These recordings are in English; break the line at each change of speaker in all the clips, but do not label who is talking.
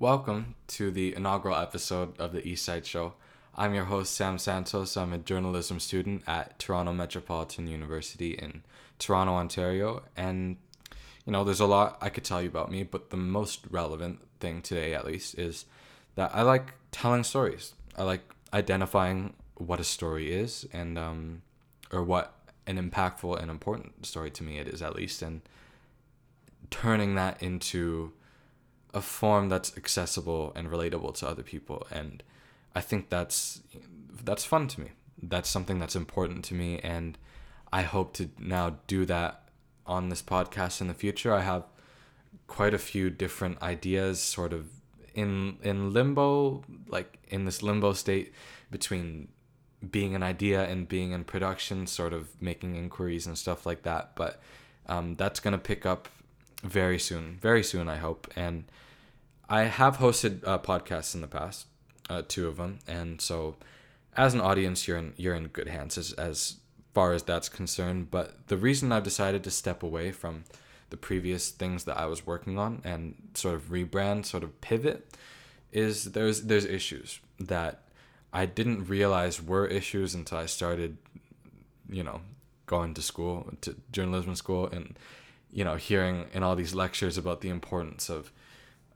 Welcome to the inaugural episode of the East Side Show. I'm your host, Sam Santos. I'm a journalism student at Toronto Metropolitan University in Toronto, Ontario. And, you know, there's a lot I could tell you about me, but the most relevant thing today, at least, is that I like telling stories. I like identifying what a story is and, um, or what an impactful and important story to me it is, at least, and turning that into a form that's accessible and relatable to other people and i think that's that's fun to me. That's something that's important to me and i hope to now do that on this podcast in the future. I have quite a few different ideas sort of in in limbo like in this limbo state between being an idea and being in production sort of making inquiries and stuff like that but um, that's going to pick up very soon, very soon, I hope. And I have hosted uh, podcasts in the past, uh, two of them, and so as an audience, you're in you're in good hands as as far as that's concerned. But the reason I've decided to step away from the previous things that I was working on and sort of rebrand, sort of pivot, is there's there's issues that I didn't realize were issues until I started, you know, going to school to journalism school and you know, hearing in all these lectures about the importance of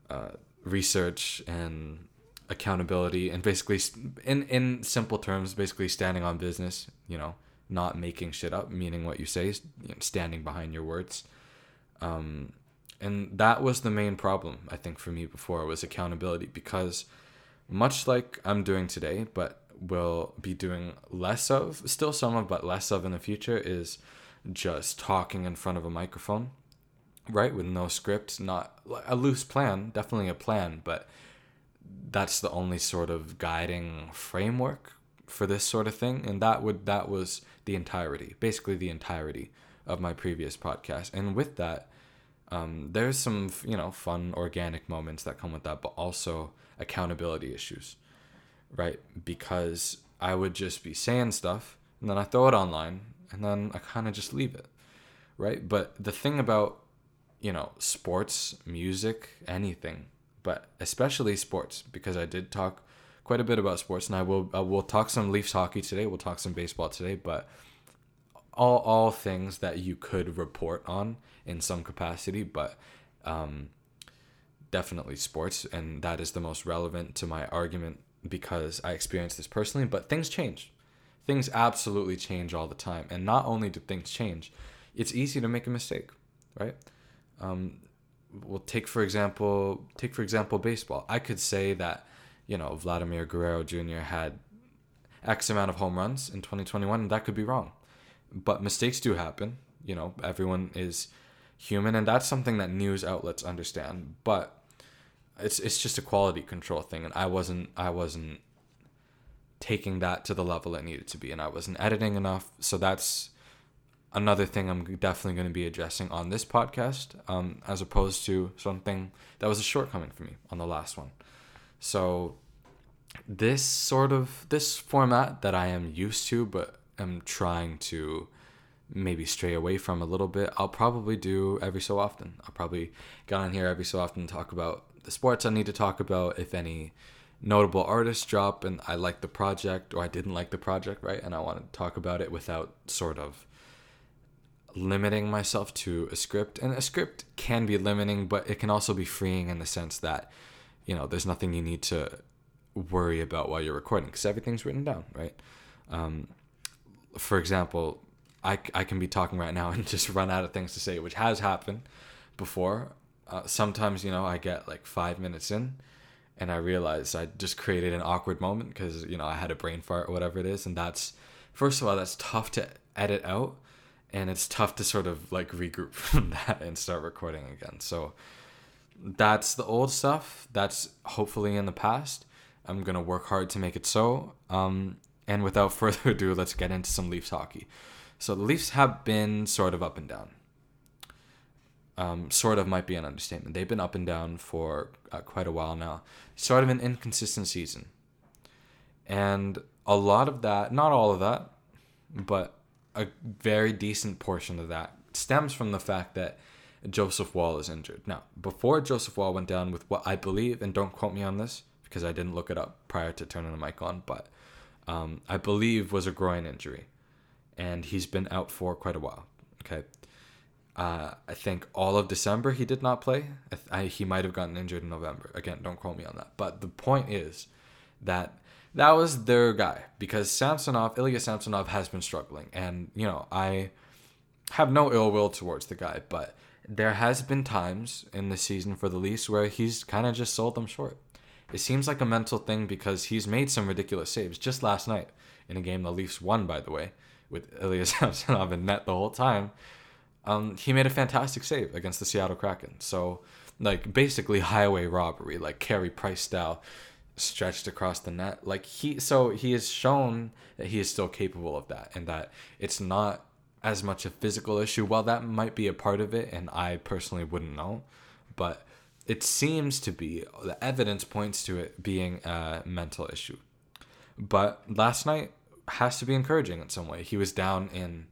uh, research and accountability, and basically, in in simple terms, basically standing on business. You know, not making shit up, meaning what you say, standing behind your words. Um, and that was the main problem I think for me before was accountability because much like I'm doing today, but will be doing less of, still some of, but less of in the future is just talking in front of a microphone, right? With no script, not a loose plan, definitely a plan, but that's the only sort of guiding framework for this sort of thing. And that would that was the entirety, basically the entirety of my previous podcast. And with that, um, there's some you know fun organic moments that come with that, but also accountability issues, right? Because I would just be saying stuff and then I throw it online and then I kind of just leave it, right? But the thing about, you know, sports, music, anything, but especially sports, because I did talk quite a bit about sports, and I will I will talk some Leafs hockey today. We'll talk some baseball today, but all all things that you could report on in some capacity, but um, definitely sports, and that is the most relevant to my argument because I experienced this personally. But things change things absolutely change all the time. And not only do things change, it's easy to make a mistake, right? Um, well, take for example, take for example baseball. I could say that, you know, Vladimir Guerrero Jr. had X amount of home runs in 2021, and that could be wrong. But mistakes do happen. You know, everyone is human, and that's something that news outlets understand. But it's it's just a quality control thing, and I wasn't I wasn't taking that to the level it needed to be and I wasn't editing enough. So that's another thing I'm definitely going to be addressing on this podcast, um, as opposed to something that was a shortcoming for me on the last one. So this sort of this format that I am used to, but am trying to maybe stray away from a little bit, I'll probably do every so often. I'll probably get on here every so often talk about the sports I need to talk about, if any notable artists drop and I like the project or I didn't like the project, right? And I want to talk about it without sort of limiting myself to a script. And a script can be limiting, but it can also be freeing in the sense that, you know, there's nothing you need to worry about while you're recording because everything's written down, right? Um, for example, I, I can be talking right now and just run out of things to say, which has happened before. Uh, sometimes, you know, I get like five minutes in and I realized I just created an awkward moment because you know I had a brain fart or whatever it is, and that's first of all that's tough to edit out, and it's tough to sort of like regroup from that and start recording again. So that's the old stuff. That's hopefully in the past. I'm gonna work hard to make it so. Um, and without further ado, let's get into some Leafs hockey. So the Leafs have been sort of up and down um, sort of might be an understatement. They've been up and down for uh, quite a while now. Sort of an inconsistent season. And a lot of that, not all of that, but a very decent portion of that stems from the fact that Joseph Woll is injured. Now, before Joseph Woll went down with what I believe, and don't quote me on this because I didn't look it up prior to turning the mic on, but um, I believe was a groin injury, and he's been out for quite a while. Okay. Uh, I think all of December he did not play. I, I, he might have gotten injured in November. Again, don't quote me on that. But the point is that that was their guy because Samsonov, Ilya Samsonov, has been struggling, and you know I have no ill will towards the guy, but there has been times in the season for the Leafs where he's kind of just sold them short. It seems like a mental thing because he's made some ridiculous saves. Just last night in a game the Leafs won, by the way, with Ilya Samsonov in net the whole time, um, he made a fantastic save against the Seattle Kraken. So, like basically highway robbery, like Carey Price style, stretched across the net. Like he, so he has shown that he is still capable of that, and that it's not as much a physical issue. While that might be a part of it, and I personally wouldn't know, but it seems to be the evidence points to it being a mental issue. But last night has to be encouraging in some way. He was down in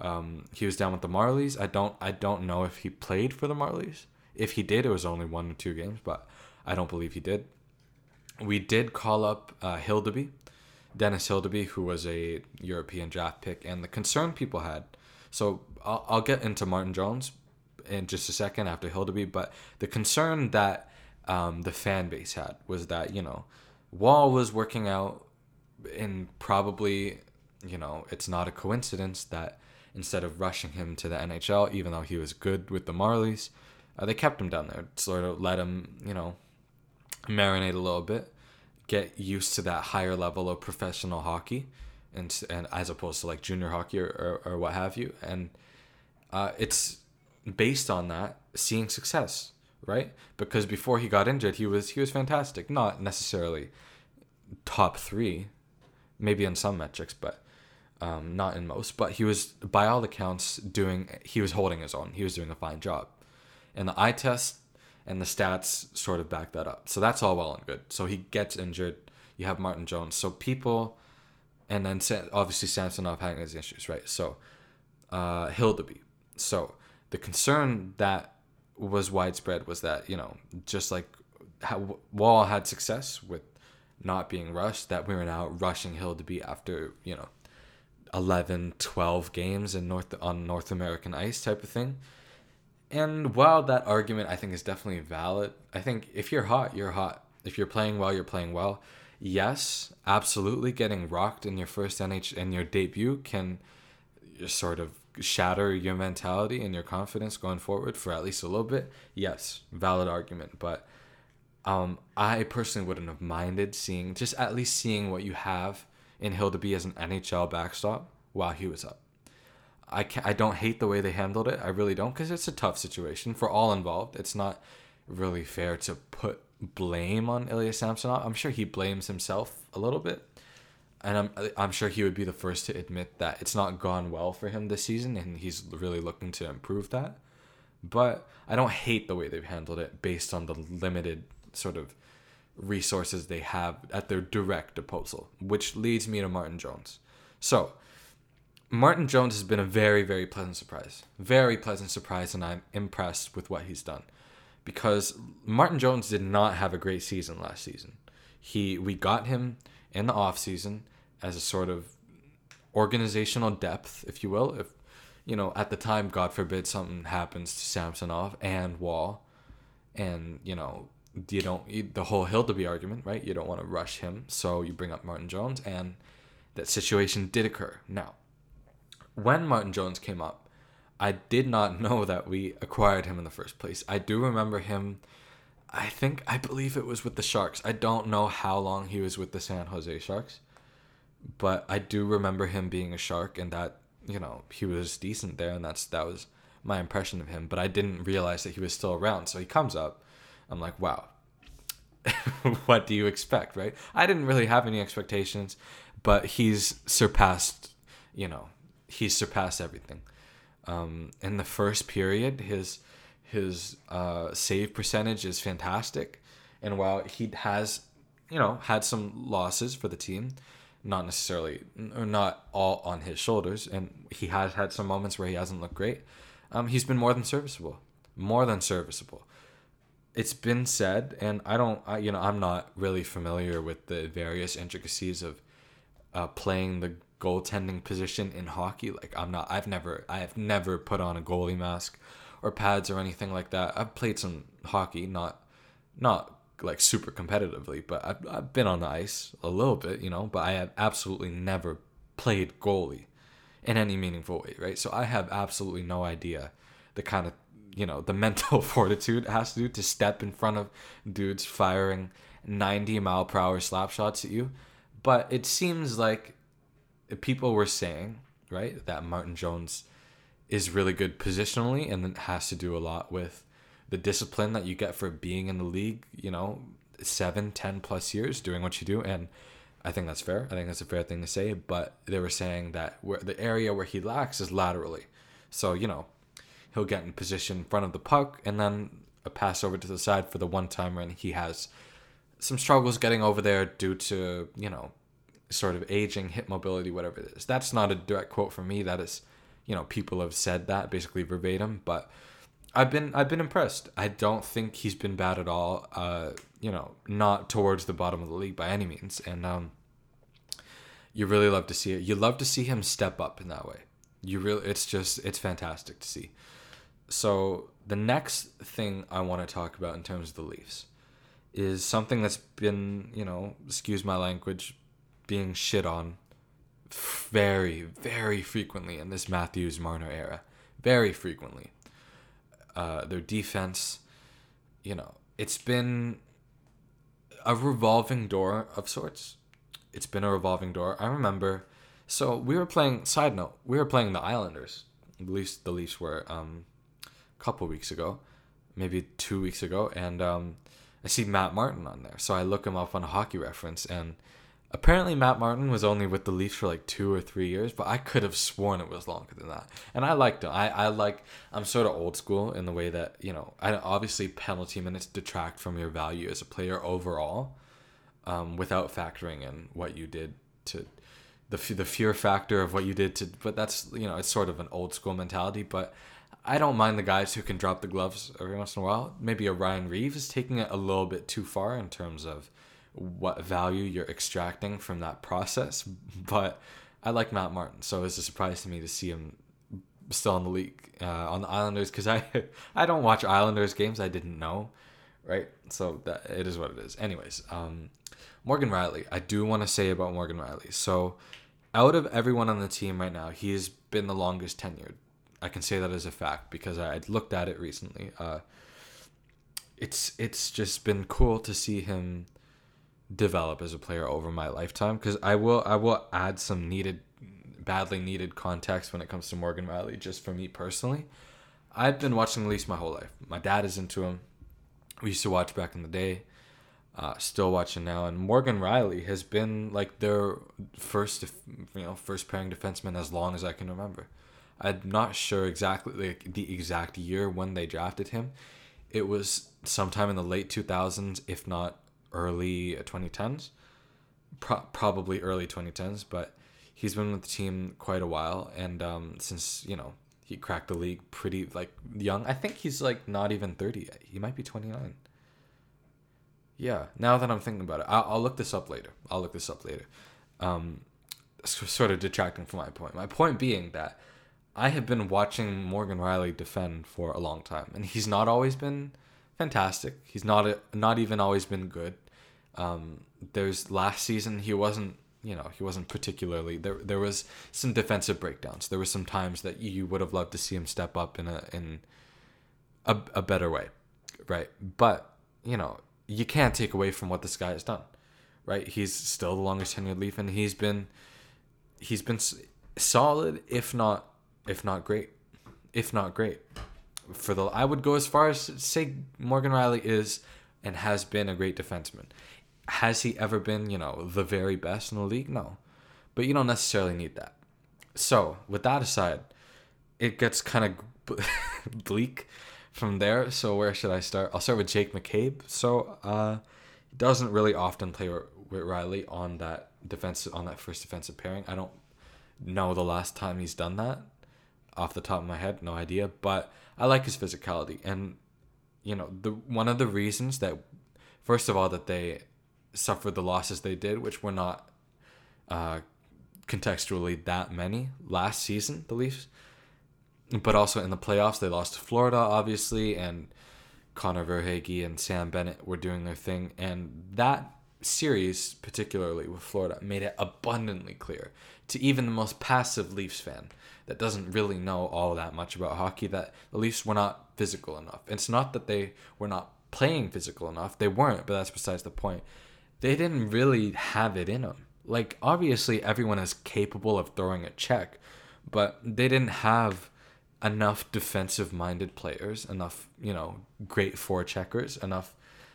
um, he was down with the Marlies. I don't I don't know if he played for the Marlies. If he did, it was only one or two games, but I don't believe he did. We did call up uh, Hildeby, Dennis Hildeby, who was a European draft pick, and the concern people had. So I'll, I'll get into Martin Jones in just a second after Hildeby, but the concern that um, the fan base had was that you know Woll was working out, and probably you know it's not a coincidence that instead of rushing him to the NHL, even though he was good with the Marlies, uh, they kept him down there, sort of let him you know marinate a little bit get used to that higher level of professional hockey and and as opposed to like junior hockey or, or, or what have you. And uh, it's based on that seeing success right? Because before he got injured he was he was fantastic. Not necessarily top three maybe in some metrics but um, not in most but he was by all accounts doing he was holding his own he was doing a fine job and the eye test and the stats sort of back that up. So that's all well and good. So he gets injured. You have Martin Jones. So people, and then obviously Samsonov having his issues, right? So uh, Hildeby. So the concern that was widespread was that you know just like how Woll had success with not being rushed, that we were now rushing Hildeby after you know 11, 12 games in North on North American ice type of thing and while that argument I think is definitely valid, I think if you're hot, you're hot. If you're playing well, you're playing well. Yes, absolutely getting rocked in your first NH in your debut can sort of shatter your mentality and your confidence going forward for at least a little bit. Yes, valid argument, but um, I personally wouldn't have minded seeing just at least seeing what you have in Hildeby as an NHL backstop while he was up. I can I don't hate the way they handled it. I really don't because it's a tough situation for all involved. It's not really fair to put blame on Ilya Samsonov. I'm sure he blames himself a little bit, and I'm I'm sure he would be the first to admit that it's not gone well for him this season, and he's really looking to improve that. But I don't hate the way they've handled it based on the limited sort of resources they have at their direct disposal, which leads me to Martin Jones. So Martin Jones has been a very, very pleasant surprise. Very pleasant surprise, and I'm impressed with what he's done. Because Martin Jones did not have a great season last season. He we got him in the off season as a sort of organizational depth, if you will. If you know, at the time, God forbid something happens to Samsonov and Woll and you know, you don't the whole Hildeby argument, right? You don't want to rush him, so you bring up Martin Jones, and that situation did occur. Now, when Martin Jones came up, I did not know that we acquired him in the first place. I do remember him. I think I believe it was with the Sharks. I don't know how long he was with the San Jose Sharks, but I do remember him being a Shark and that you know he was decent there, and that's that was my impression of him. But I didn't realize that he was still around. So he comes up. I'm like, wow. what do you expect, right? I didn't really have any expectations, but he's surpassed, you know, he's surpassed everything. Um, in the first period, his his uh, save percentage is fantastic, and while he has, you know, had some losses for the team, not necessarily or not all on his shoulders, and he has had some moments where he hasn't looked great. Um, he's been more than serviceable. more than serviceable. It's been said, and I don't, I, you know, I'm not really familiar with the various intricacies of uh, playing the goaltending position in hockey. Like I'm not, I've never, I have never put on a goalie mask or pads or anything like that. I've played some hockey, not, not like super competitively, but I've, I've been on the ice a little bit, you know, but I have absolutely never played goalie in any meaningful way, right? So I have absolutely no idea the kind of, you know, the mental fortitude it has to do to step in front of dudes firing 90 mile per hour slap shots at you. But it seems like people were saying, right, that Martin Jones is really good positionally and it has to do a lot with the discipline that you get for being in the league, you know, seven, ten plus years doing what you do. And I think that's fair. I think that's a fair thing to say. But they were saying that where the area where he lacks is laterally. So, you know, he'll get in position in front of the puck and then a pass over to the side for the one timer. And he has some struggles getting over there due to, you know, sort of aging, hip mobility, whatever it is. That's not a direct quote from me. That is, you know, people have said that basically verbatim. But I've been I've been impressed. I don't think he's been bad at all. Uh, you know, not towards the bottom of the league by any means. And um, you really love to see it. You love to see him step up in that way. You really, it's just it's fantastic to see. So the next thing I want to talk about in terms of the Leafs is something that's been, you know, excuse my language, being shit on very, very frequently in this Matthews Marner era. Very frequently uh, their defense. You know, it's been a revolving door of sorts. It's been a revolving door. I remember. So we were playing. Side note: we were playing the Islanders. At least the Leafs were um, couple weeks ago, maybe two weeks ago, and um, I see Matt Martin on there. So I look him up on hockey reference, and Apparently, Matt Martin was only with the Leafs for like two or three years, but I could have sworn it was longer than that. And I liked him. I, I like, I'm sort of old school in the way that, you know, I obviously penalty minutes detract from your value as a player overall um, without factoring in what you did to the, the fear factor of what you did to, but that's, you know, it's sort of an old school mentality. But I don't mind the guys who can drop the gloves every once in a while. Maybe a Ryan Reaves is taking it a little bit too far in terms of what value you're extracting from that process. But I like Matt Martin, so it's a surprise to me to see him still in the league uh, on the Islanders because I I don't watch Islanders games. I didn't know, right? So that it is what it is. Anyways, um, Morgan Rielly. I do want to say about Morgan Rielly. So out of everyone on the team right now, he's been the longest tenured. I can say that as a fact because I looked at it recently. Uh, it's it's just been cool to see him develop as a player over my lifetime because I will I will add some needed badly needed context when it comes to Morgan Rielly just for me personally. I've been watching the Leafs my whole life. My dad is into him. We used to watch back in the day. Uh, still watching now, and Morgan Rielly has been like their first, you know, first pairing defenseman as long as I can remember. I'm not sure exactly like the exact year when they drafted him. It was sometime in the late 2000s, if not early 2010s, Pro- probably early 2010s, but he's been with the team quite a while, and um, since you know he cracked the league pretty like young, I think he's like not even 30 yet. He might be 29. Yeah, now that I'm thinking about it, I'll, I'll look this up later. I'll look this up later. Um, sort of detracting from my point. My point being that I have been watching Morgan Rielly defend for a long time, and he's not always been fantastic. He's not a, not even always been good. Um, there's last season he wasn't you know he wasn't particularly there. There was some defensive breakdowns. There were some times that you would have loved to see him step up in a in a, a better way, right? But you know you can't take away from what this guy has done, right? He's still the longest tenured Leaf, and he's been he's been solid, if not if not great, if not great for the I would go as far as say Morgan Rielly is and has been a great defenseman. Has he ever been, you know, the very best in the league? No. But you don't necessarily need that. So, with that aside, it gets kind of bleak from there. So, where should I start? I'll start with Jake McCabe. So, uh, he doesn't really often play with Rielly on that defense on that first defensive pairing. I don't know the last time he's done that off the top of my head, no idea. But I like his physicality, and you know, the one of the reasons that, first of all, that they suffered the losses they did, which were not uh, contextually that many last season, the Leafs, but also in the playoffs they lost to Florida, obviously, and Connor Verhaeghe and Sam Bennett were doing their thing, and that series, particularly with Florida, made it abundantly clear to even the most passive Leafs fan that doesn't really know all that much about hockey that the Leafs were not physical enough. It's not that they were not playing physical enough; they weren't, but that's besides the point. They didn't really have it in them. Like obviously, everyone is capable of throwing a check, but they didn't have enough defensive minded players, enough, you know, great forecheckers, enough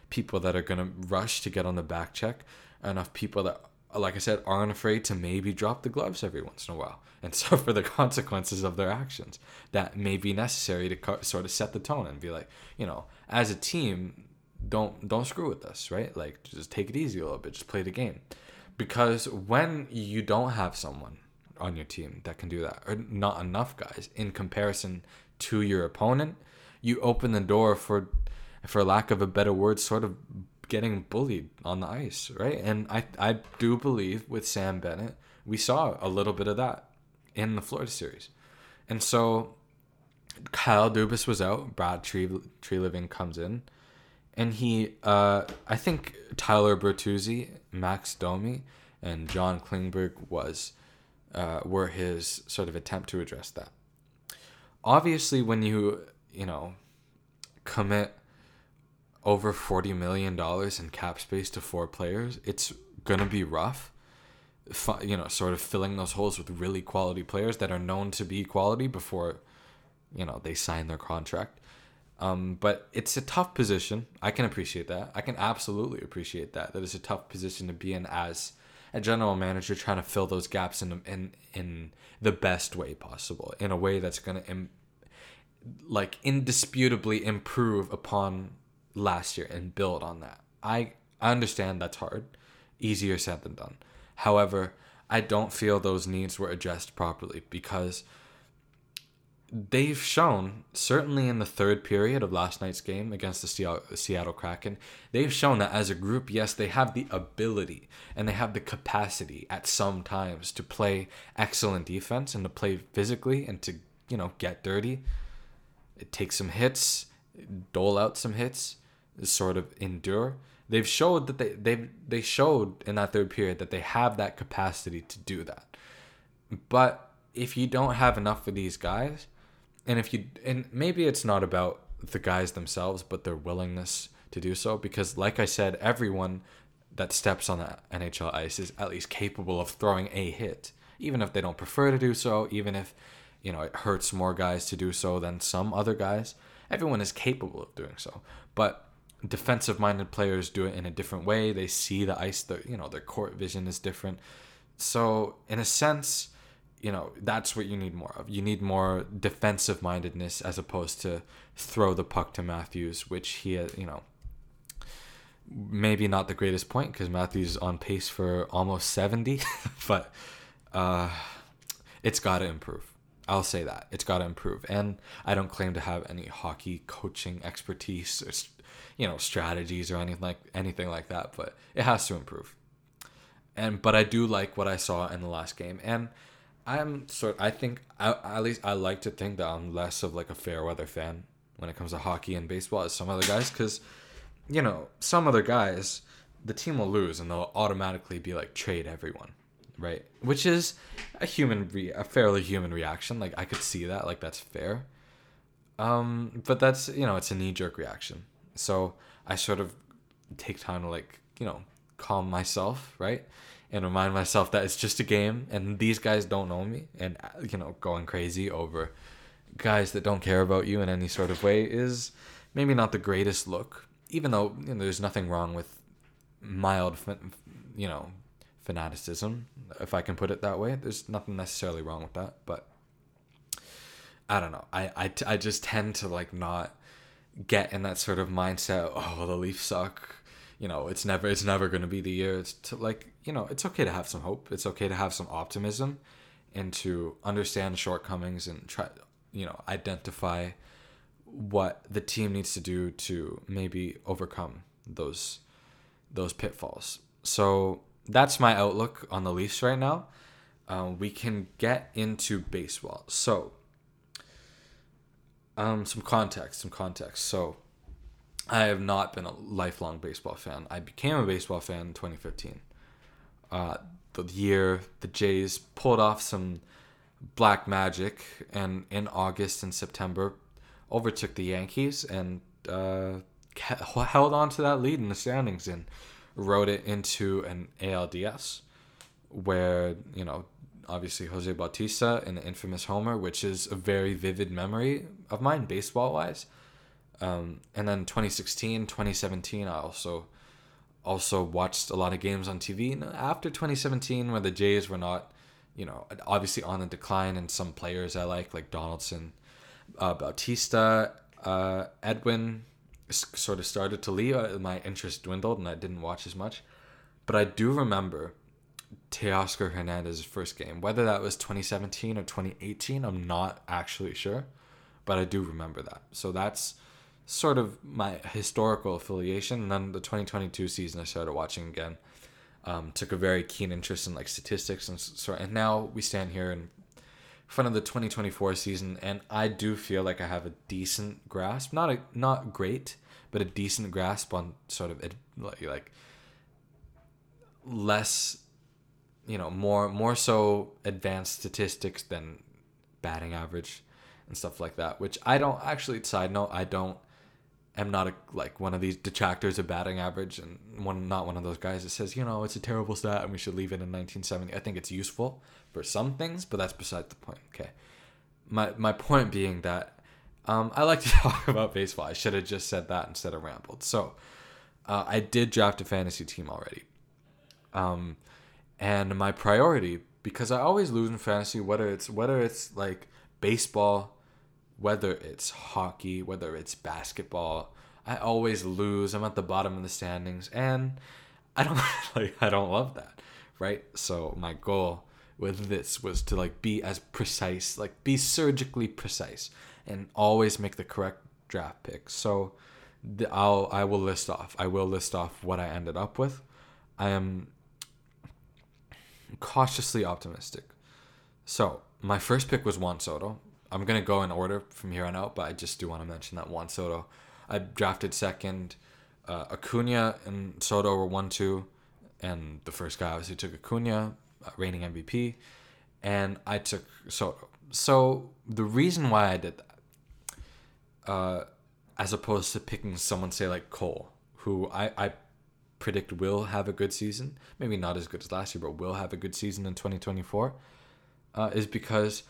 people that are going to rush to get on the back check, enough people that, like I said, aren't afraid to maybe drop the gloves every once in a while and suffer the consequences of their actions that may be necessary to sort of set the tone and be like, you know, as a team, don't don't screw with us, right? Like just take it easy a little bit, just play the game. Because when you don't have someone on your team that can do that, or not enough guys in comparison to your opponent, you open the door for, for lack of a better word, sort of getting bullied on the ice, right? And I I do believe with Sam Bennett, we saw a little bit of that in the Florida series, and so Kyle Dubas was out, Brad Tree Treliving comes in, and he uh I think Tyler Bertuzzi, Max Domi, and John Klingberg was uh, were his sort of attempt to address that. Obviously, when you you know commit over forty million dollars in cap space to four players, it's gonna be rough. You know, sort of filling those holes with really quality players that are known to be quality before, you know, they sign their contract. Um, but it's a tough position. I can appreciate that. I can absolutely appreciate that. That is a tough position to be in as a general manager trying to fill those gaps in in in the best way possible, in a way that's gonna Im- like indisputably improve upon last year and build on that. I understand that's hard, easier said than done. However, I don't feel those needs were addressed properly because they've shown, certainly in the third period of last night's game against the Seattle Kraken, they've shown that as a group, yes, they have the ability and they have the capacity at some times to play excellent defense and to play physically and to, you know, get dirty, take some hits, dole out some hits, sort of endure. They've showed that they they they showed in that third period that they have that capacity to do that. But if you don't have enough of these guys, and if you and maybe it's not about the guys themselves but their willingness to do so because like i said everyone that steps on the nhl ice is at least capable of throwing a hit even if they don't prefer to do so even if you know it hurts more guys to do so than some other guys everyone is capable of doing so but defensive minded players do it in a different way. They see the ice their you know their court vision is different. So in a sense you know that's what you need more of. You need more defensive mindedness as opposed to throw the puck to Matthews, which he you know maybe not the greatest point because Matthews is on pace for almost seventy, but uh, it's got to improve. I'll say that. It's got to improve, and I don't claim to have any hockey coaching expertise you know strategies or anything like anything like that, but it has to improve. And but I do like what I saw in the last game, and I'm sort. I think I, at least I like to think that I'm less of like a fair weather fan when it comes to hockey and baseball as some other guys, because you know some other guys, the team will lose and they'll automatically be like trade everyone, right? Which is a human, re- a fairly human reaction. Like I could see that, like that's fair. Um, but that's you know it's a knee jerk reaction. So I sort of take time to like you know calm myself, right? and remind myself that it's just a game and these guys don't know me and uh, you know going crazy over guys that don't care about you in any sort of way is maybe not the greatest look even though you know, there's nothing wrong with mild you know fanaticism if i can put it that way there's nothing necessarily wrong with that but i don't know i i, I just tend to like not get in that sort of mindset oh the leafs suck you know it's never it's never going to be the year it's to like you know it's okay to have some hope it's okay to have some optimism and to understand shortcomings and try, you know, identify what the team needs to do to maybe overcome those those pitfalls. So that's my outlook on the Leafs right now. Um, we can get into baseball. So, um, some context, some context. So, I have not been a lifelong baseball fan. I became a baseball fan in 2015. Uh, the year the Jays pulled off some black magic and in August and September overtook the Yankees and uh, held on to that lead in the standings and wrote it into an ALDS where, you know, obviously Jose Bautista and the infamous homer, which is a very vivid memory of mine baseball wise. Um, and then 2016, 2017, I also also watched a lot of games on TV. And after 2017, where the Jays were not, you know, obviously on the decline, and some players I like, like Donaldson, uh, Bautista, uh, Edwin, sort of started to leave. Uh, my interest dwindled, and I didn't watch as much. But I do remember Teoscar Hernandez's first game. Whether that was 2017 or 2018, I'm not actually sure, but I do remember that. So that's sort of my historical affiliation. And then the 2022 season, I started watching again. Um, took a very keen interest in like statistics and so. And now we stand here in front of the 2024 season, and I do feel like I have a decent grasp. Not a not great, but a decent grasp on sort of like like less you know more more so advanced statistics than batting average and stuff like that which i don't actually side note i don't am not a, like one of these detractors of batting average and one not one of those guys that says you know it's a terrible stat and we should leave it in 1970 i think it's useful for some things but that's beside the point okay? My my point being that um, i like to talk about baseball. I should have just said that instead of rambled. So uh, i did draft a fantasy team already. Um, and my priority because I always lose in fantasy whether it's whether it's like baseball, whether it's hockey, whether it's basketball. I always lose. I'm at the bottom of the standings and I don't like I don't love that, right? So my goal with this was to like be as precise, like be surgically precise and always make the correct draft pick. So I'll I will list off. I will list off what I ended up with. I am cautiously optimistic. So my first pick was Juan Soto. I'm gonna go in order from here on out, but I just do want to mention that Juan Soto. I drafted second. Uh, Acuna and Soto were one two, and the first guy obviously took Acuna, uh, reigning MVP, and I took Soto. So the reason why I did that, uh, as opposed to picking someone say like Cole, who I I predict will have a good season, maybe not as good as last year, but will have a good season in 2024, uh, is because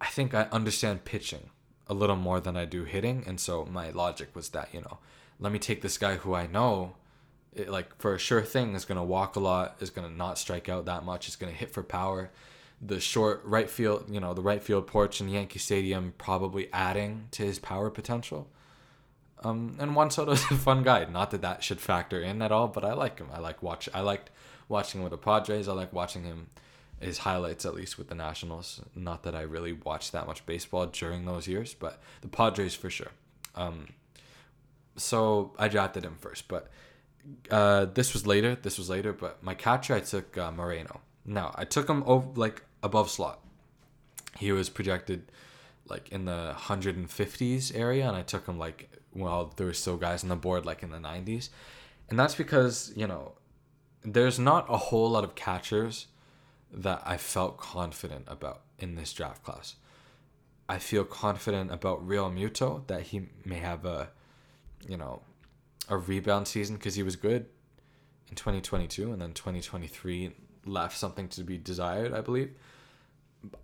I think I understand pitching a little more than I do hitting. And so my logic was that, you know, let me take this guy who I know, it, like for a sure thing, is going to walk a lot, is going to not strike out that much, is going to hit for power. The short right field, you know, the right field porch in Yankee Stadium probably adding to his power potential. Um, and Juan Soto's a fun guy. Not that that should factor in at all, but I like him. I like watch. I liked watching him with the Padres. I like watching him his highlights at least with the Nationals. Not that I really watched that much baseball during those years, but the Padres for sure. Um, so I drafted him first, but uh, this was later. This was later, but my catcher I took uh, Moreno. Now I took him over like above slot. He was projected like in the 150s area, and I took him like well, there were still guys on the board like in the 90s. And that's because, you know, there's not a whole lot of catchers that I felt confident about in this draft class. I feel confident about Realmuto that he may have a, you know, a rebound season because he was good in 2022 and then 2023 left something to be desired, I believe.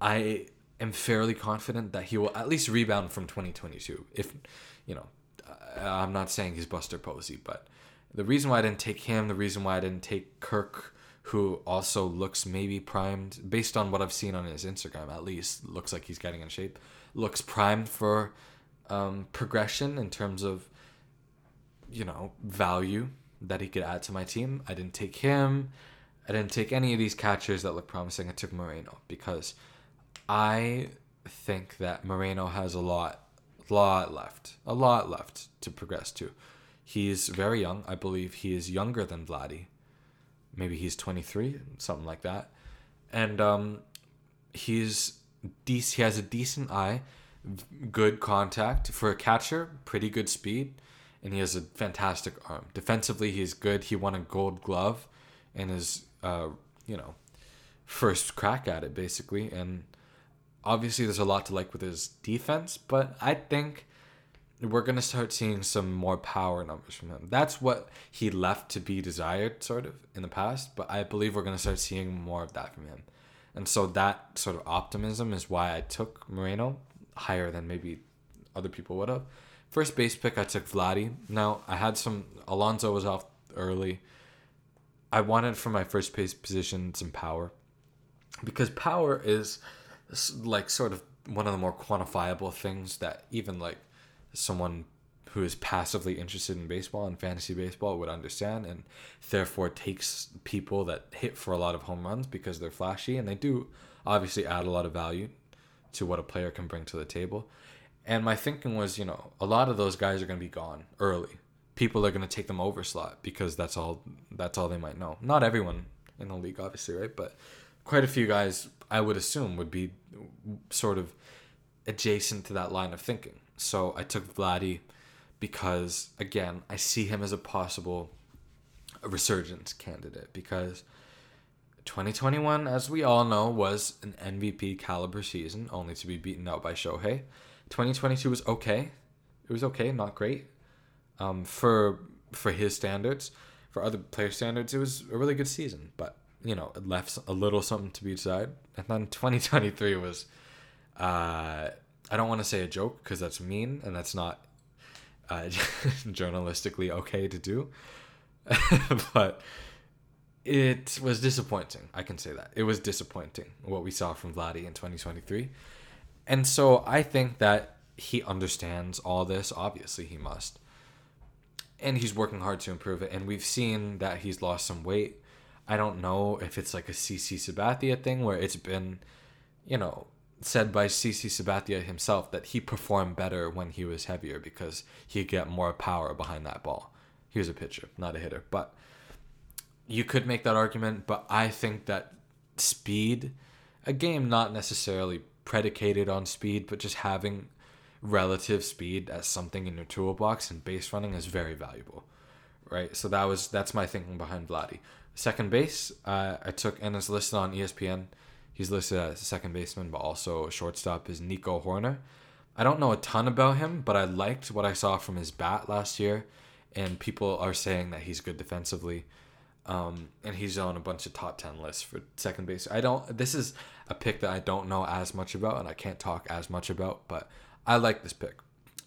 I am fairly confident that he will at least rebound from 2022. If, you know, I'm not saying he's Buster Posey, but the reason why I didn't take him, the reason why I didn't take Kirk, who also looks maybe primed, based on what I've seen on his Instagram at least, looks like he's getting in shape, looks primed for um, progression in terms of, you know, value that he could add to my team. I didn't take him. I didn't take any of these catchers that look promising. I took Moreno because I think that Moreno has a lot, lot left, a lot left to progress to. He's very young. I believe he is younger than Vladdy. Maybe he's 23, something like that. And um, he's dec- he has a decent eye, good contact for a catcher, pretty good speed, and he has a fantastic arm. Defensively, he's good. He won a Gold Glove in his uh, you know first crack at it, basically. And obviously, there's a lot to like with his defense, but I think we're gonna start seeing some more power numbers from him. That's what he left to be desired, sort of, in the past. But I believe we're gonna start seeing more of that from him, and so that sort of optimism is why I took Moreno higher than maybe other people would have. First base pick, I took Vladdy. Now I had some Alonso was off early. I wanted for my first base position some power, because power is like sort of one of the more quantifiable things that even like someone who is passively interested in baseball and fantasy baseball would understand and therefore takes people that hit for a lot of home runs because they're flashy and they do obviously add a lot of value to what a player can bring to the table. And my thinking was, you know, a lot of those guys are going to be gone early. People are going to take them over slot because that's all that's all they might know. Not everyone in the league obviously, right? But quite a few guys I would assume would be sort of adjacent to that line of thinking. So I took Vladdy because again, I see him as a possible resurgence candidate because 2021, as we all know, was an MVP caliber season, only to be beaten out by Shohei. 2022 was okay. It was okay, not great. Um, for for his standards, for other player standards, it was a really good season. But you know, it left a little something to be desired. And then 2023 was, uh, I don't want to say a joke because that's mean and that's not uh, journalistically okay to do. but it was disappointing. I can say that. It was disappointing what we saw from Vladdy in 2023. And so I think that he understands all this. Obviously, he must. And he's working hard to improve it. And we've seen that he's lost some weight. I don't know if it's like a CC Sabathia thing where it's been, you know, said by CC Sabathia himself that he performed better when he was heavier because he get more power behind that ball. He was a pitcher, not a hitter. But you could make that argument, but I think that speed, a game not necessarily predicated on speed, but just having relative speed as something in your toolbox and base running is very valuable. Right? So that was that's my thinking behind Vladdy. Second base, uh, I took and it's listed on ESPN. He's listed as a second baseman, but also a shortstop is Nico Hoerner. I don't know a ton about him, but I liked what I saw from his bat last year, and people are saying that he's good defensively. Um, and he's on a bunch of top 10 lists for second base. I don't, this is a pick that I don't know as much about and I can't talk as much about, but I like this pick.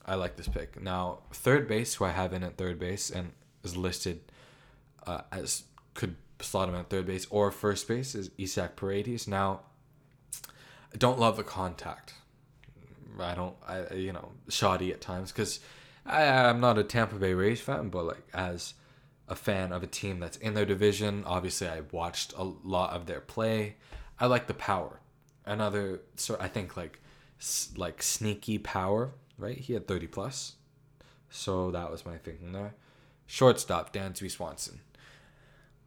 I like this pick. Now, third base, who I have in at third base and is listed uh, as could slot him at third base or first base is Isaac Paredes. Now, I don't love the contact. I don't, I you know, shoddy at times because I'm not a Tampa Bay Rays fan, but like as a fan of a team that's in their division, obviously I watched a lot of their play. I like the power. Another so I think like like sneaky power, right? He had 30 plus. So that was my thinking there. Shortstop, Dansby Swanson.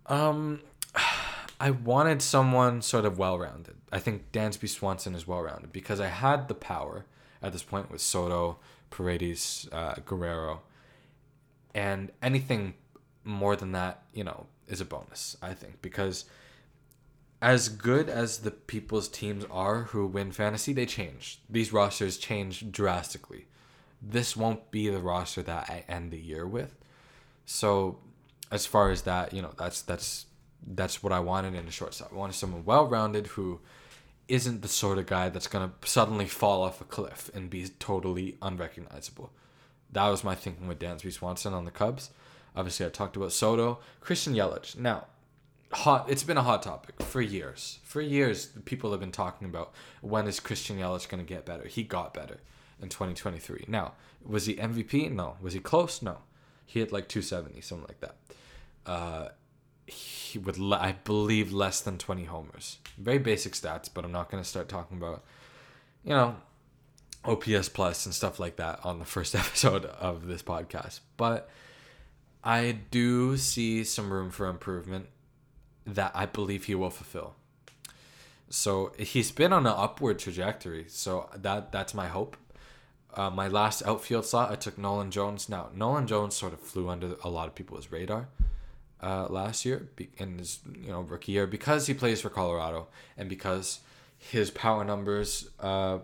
Um, I wanted someone sort of well rounded. I think Dansby Swanson is well rounded because I had the power at this point with Soto, Paredes, uh, Guerrero, and anything more than that, you know, is a bonus. I think because as good as the people's teams are who win fantasy, they change. These rosters change drastically. This won't be the roster that I end the year with. So as far as that, you know, that's that's that's what I wanted in a shortstop. I wanted someone well rounded who isn't the sort of guy that's gonna suddenly fall off a cliff and be totally unrecognizable. That was my thinking with Dansby Swanson on the Cubs. Obviously, I talked about Soto, Christian Yelich. Now, hot. It's been a hot topic for years. For years, people have been talking about when is Christian Yelich going to get better. He got better in 2023. Now, was he MVP? No. Was he close? No. He hit like 270, something like that. Uh, he, would, le- I believe, less than 20 homers. Very basic stats, but I'm not going to start talking about, you know, OPS plus and stuff like that on the first episode of this podcast. But I do see some room for improvement that I believe he will fulfill. So he's been on an upward trajectory. So that that's my hope. Uh, my last outfield slot, I took Nolan Jones. Now Nolan Jones sort of flew under a lot of people's radar uh, last year in his you know rookie year because he plays for Colorado and because his power numbers uh,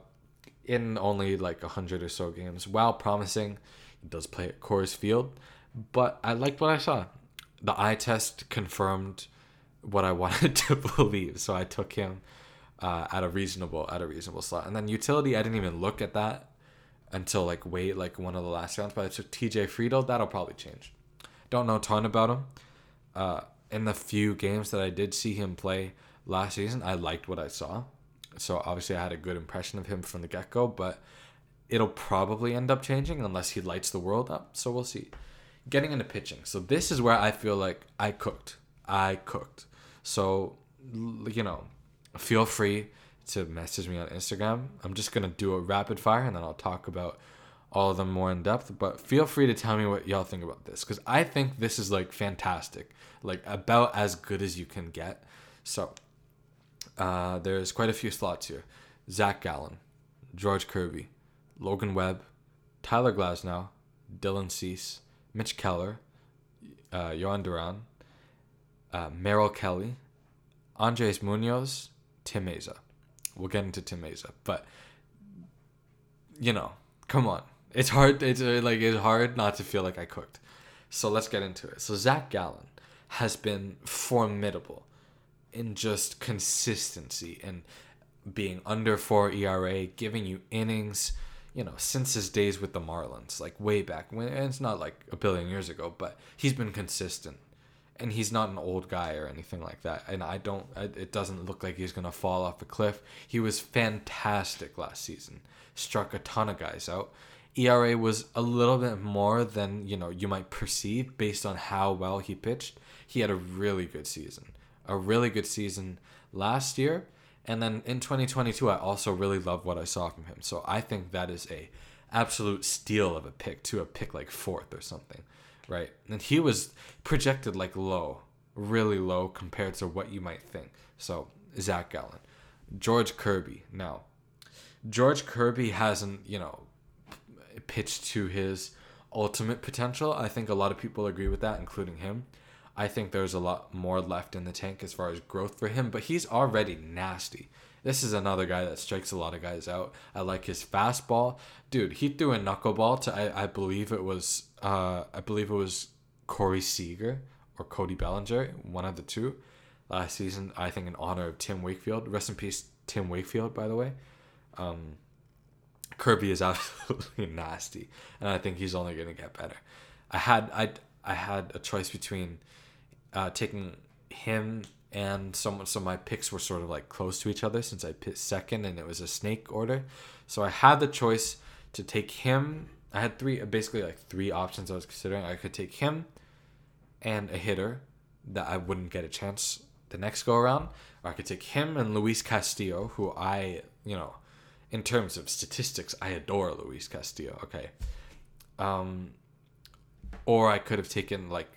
in only like hundred or so games, while promising, he does play at Coors Field. But I liked what I saw. The eye test confirmed what I wanted to believe, so I took him uh, at a reasonable at a reasonable slot. And then utility, I didn't even look at that until like wait like one of the last rounds. But I took TJ Friedl. That'll probably change. Don't know a ton about him. Uh, in the few games that I did see him play last season, I liked what I saw. So obviously, I had a good impression of him from the get go. But it'll probably end up changing unless he lights the world up. So we'll see. Getting into pitching. So this is where I feel like I cooked. I cooked. So you know, feel free to message me on Instagram. I'm just gonna do a rapid fire and then I'll talk about all of them more in depth. But feel free to tell me what y'all think about this because I think this is like fantastic, like about as good as you can get. So uh, there's quite a few slots here: Zach Gallen, George Kirby, Logan Webb, Tyler Glasnow, Dylan Cease, Mitch Keller, uh, Jhoan Duran, uh, Merrill Kelly, Andres Munoz, Tim Mayza. We'll get into Tim Mayza, but you know, come on, it's hard. It's uh, like it's hard not to feel like I cooked. So let's get into it. So Zach Gallen has been formidable in just consistency and being under four ERA, giving you innings. You know, since his days with the Marlins, like way back when, and it's not like a billion years ago, but he's been consistent and he's not an old guy or anything like that. And I don't, it doesn't look like he's gonna fall off a cliff. He was fantastic last season, struck a ton of guys out. ERA was a little bit more than you know you might perceive based on how well he pitched. He had a really good season, a really good season last year, and then in 2022, I also really love what I saw from him. So I think that is a absolute steal of a pick to a pick like fourth or something right? And he was projected like low, really low compared to what you might think. So Zach Gallen, George Kirby. Now, George Kirby hasn't, you know, pitched to his ultimate potential. I think a lot of people agree with that, including him. I think there's a lot more left in the tank as far as growth for him, but he's already nasty. This is another guy that strikes a lot of guys out. I like his fastball. Dude, he threw a knuckleball to I, I believe it was uh I believe it was Corey Seager or Cody Bellinger, one of the two, last season, I think in honor of Tim Wakefield. Rest in peace, Tim Wakefield, by the way. Um Kirby is absolutely nasty, and I think he's only gonna get better. I had I I had a choice between uh, taking him and someone, so my picks were sort of like close to each other since I picked second and it was a snake order. So I had the choice to take him. I had three basically like three options I was considering. I could take him and a hitter that I wouldn't get a chance the next go around, or I could take him and Luis Castillo, who I, you know, in terms of statistics, I adore Luis Castillo. Okay. Um or I could have taken like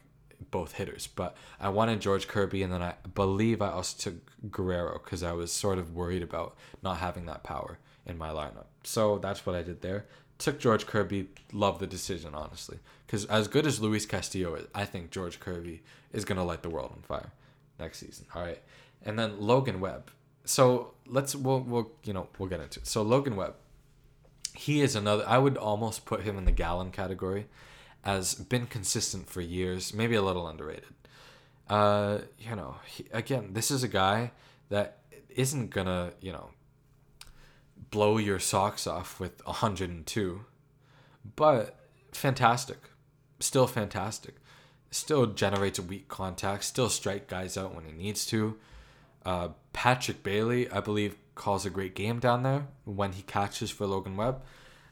both hitters. But I wanted George Kirby, and then I believe I also took Guerrero because I was sort of worried about not having that power in my lineup. So that's what I did there. Took George Kirby. Love the decision, honestly, because as good as Luis Castillo is, I think George Kirby is gonna light the world on fire next season. All right, and then Logan Webb. So let's we'll we'll you know we'll get into it. So Logan Webb, he is another. I would almost put him in the Gallen category as been consistent for years, maybe a little underrated. Uh, you know, he, again, this is a guy that isn't gonna, you know, blow your socks off with 102, but fantastic, still fantastic, still generates weak contact, still strike guys out when he needs to. Uh, Patrick Bailey, I believe, calls a great game down there when he catches for Logan Webb.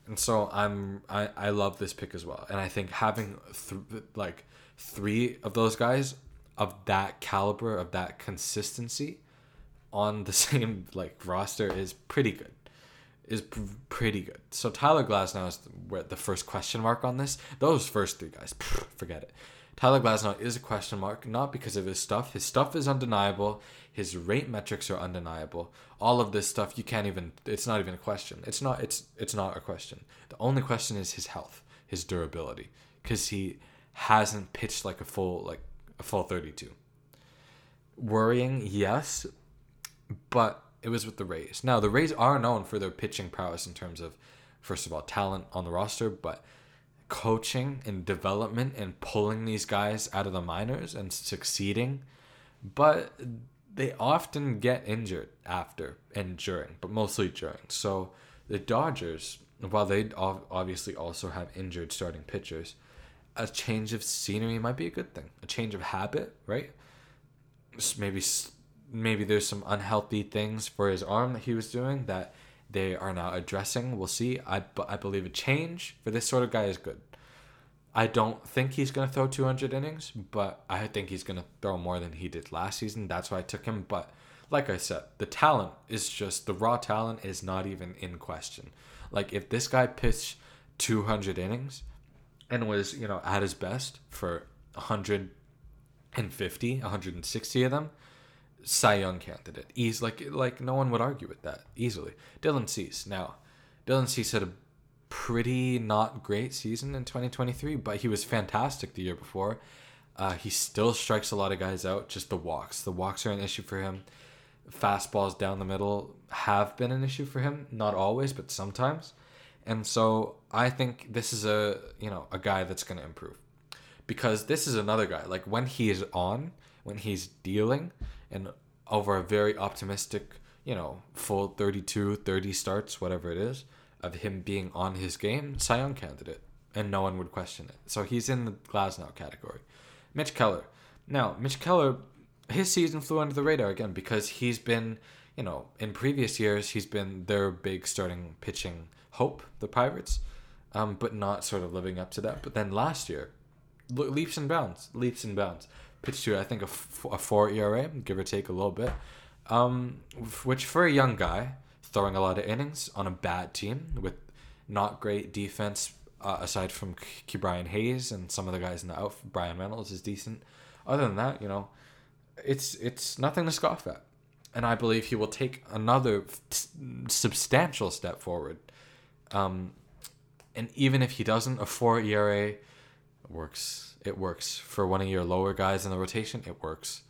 And so I'm I, I love this pick as well, and I think having th- like three of those guys of that caliber of that consistency on the same like roster is pretty good is pr- pretty good. So tyler glasnow is the, the first question mark on this. Those first three guys pff, forget it. Tyler glasnow is a question mark not because of his stuff. His stuff is undeniable his rate metrics are undeniable. All of this stuff you can't even it's not even a question. It's not it's it's not a question. The only question is his health his durability because he hasn't pitched like a full like a full 32 worrying yes but it was with the rays. Now the rays are known for their pitching prowess in terms of first of all talent on the roster but coaching and development and pulling these guys out of the minors and succeeding. But they often get injured after and during but mostly during so the dodgers while they obviously also have injured starting pitchers, a change of scenery might be a good thing. A change of habit, right? Maybe maybe there's some unhealthy things for his arm that he was doing that they are now addressing. We'll see. I I believe a change for this sort of guy is good. I don't think he's going to throw 200 innings, but I think he's going to throw more than he did last season. That's why I took him, but like I said, the talent is just the raw talent is not even in question. Like if this guy pitched 200 innings and was, you know, at his best for 150, 160 of them, Cy Young candidate. He's like like no one would argue with that easily. Dylan Cease. Now, Dylan Cease had a pretty not great season in 2023, but he was fantastic the year before. Uh, he still strikes a lot of guys out. Just the walks. The walks are an issue for him fastballs down the middle have been an issue for him. Not always, but sometimes. And so I think this is a you know a guy that's going to improve because this is another guy like when he is on, when he's dealing, and over a very optimistic you know full 32, 30 starts, whatever it is, of him being on his game, Cy Young candidate, and no one would question it. So he's in the Glasnow category. Mitch Keller. Now, Mitch Keller his season flew under the radar again because he's been, you know, in previous years he's been their big starting pitching hope, the Pirates, um, but not sort of living up to that. But then last year, leaps and bounds, leaps and bounds. Pitched to I think a, f- a four ERA, give or take a little bit, um, which for a young guy throwing a lot of innings on a bad team with not great defense uh, aside from Ke'Bryan Hayes and some of the guys in the out. Bryan Reynolds is decent. Other than that, you know, it's it's nothing to scoff at, and I believe he will take another substantial step forward. Um, and even if he doesn't, a four ERA works. It works for one of your lower guys in the rotation. It works.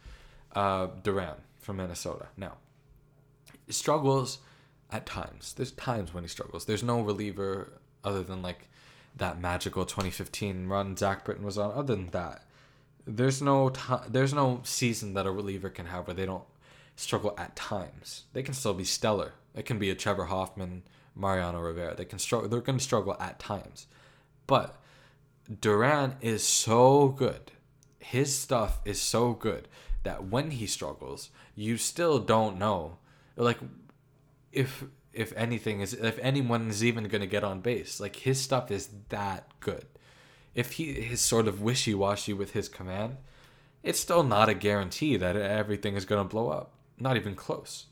Uh, Duran from Minnesota. Now, struggles at times. There's times when he struggles. There's no reliever other than like that magical 2015 run Zach Britton was on. Other than that, there's no time. There's no season that a reliever can have where they don't struggle at times. They can still be stellar. It can be a Trevor Hoffman, Mariano Rivera. They can struggle. They're going to struggle at times, but Duran is so good. His stuff is so good that when he struggles, you still don't know, like, if if anything is if anyone is even going to get on base. Like his stuff is that good if he is sort of wishy washy with his command, it's still not a guarantee that everything is going to blow up. Not even close,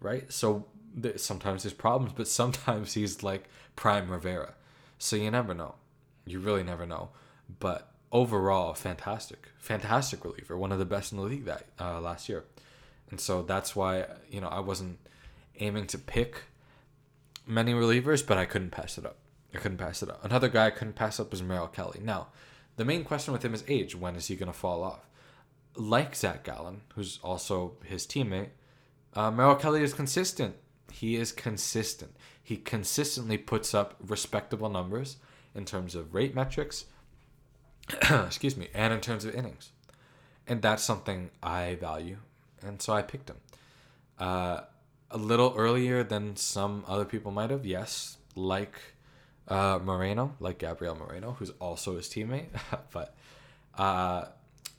right? So th- sometimes there's problems, but sometimes he's like prime Rivera. So you never know. You really never know. But overall, fantastic, fantastic reliever, one of the best in the league that uh, last year. And so that's why you know I wasn't aiming to pick many relievers, but I couldn't pass it up. I couldn't pass it up. Another guy I couldn't pass up was Merrill Kelly. Now, the main question with him is age. When is he going to fall off? Like Zach Gallen, who's also his teammate, uh, Merrill Kelly is consistent. He is consistent. He consistently puts up respectable numbers in terms of rate metrics, excuse me, and in terms of innings. And that's something I value. And so I picked him. Uh, a little earlier than some other people might have, yes. Like uh, Moreno, like Gabriel Moreno, who's also his teammate. but uh,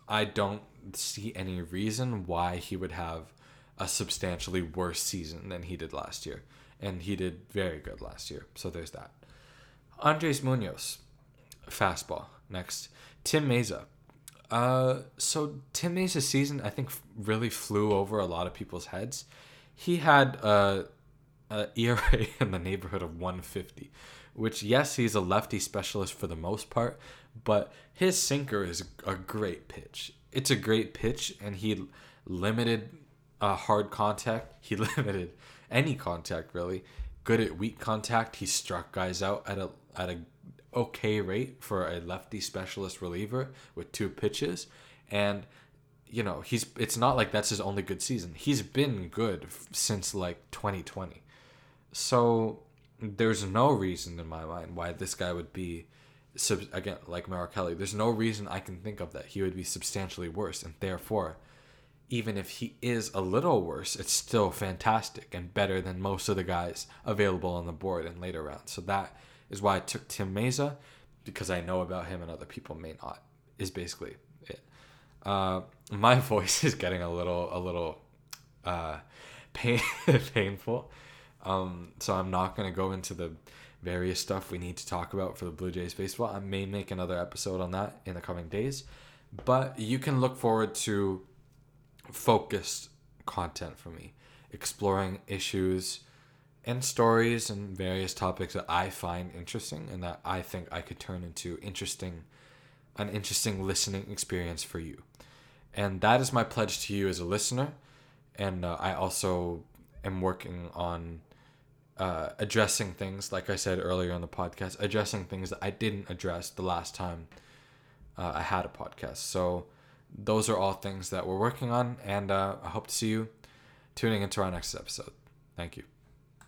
I don't see any reason why he would have a substantially worse season than he did last year. And he did very good last year. So there's that. Andres Munoz, fastball. Next, Tim Mayza. Uh, so Tim Mayza's season, I think, really flew over a lot of people's heads. He had a, a ERA in the neighborhood of 150, which yes, he's a lefty specialist for the most part, but his sinker is a great pitch. It's a great pitch, and he limited uh, hard contact. He limited any contact really. Good at weak contact. He struck guys out at a at a okay rate for a lefty specialist reliever with two pitches, and you know he's it's not like that's his only good season. He's been good since like 2020, so there's no reason in my mind why this guy would be again like Merrill Kelly. There's no reason I can think of that he would be substantially worse, and therefore even if he is a little worse, it's still fantastic and better than most of the guys available on the board in later rounds. So that is why I took Tim Mayza because I know about him and other people may not. Is basically. Uh, my voice is getting a little a little uh, pain, painful, um, so I'm not gonna go into the various stuff we need to talk about for the Blue Jays baseball. I may make another episode on that in the coming days, but you can look forward to focused content for me, exploring issues and stories and various topics that I find interesting and that I think I could turn into interesting an interesting listening experience for you. And that is my pledge to you as a listener. And uh, I also am working on uh, addressing things, like I said earlier on the podcast, addressing things that I didn't address the last time uh, I had a podcast. So those are all things that we're working on, and uh, I hope to see you tuning into our next episode. Thank you.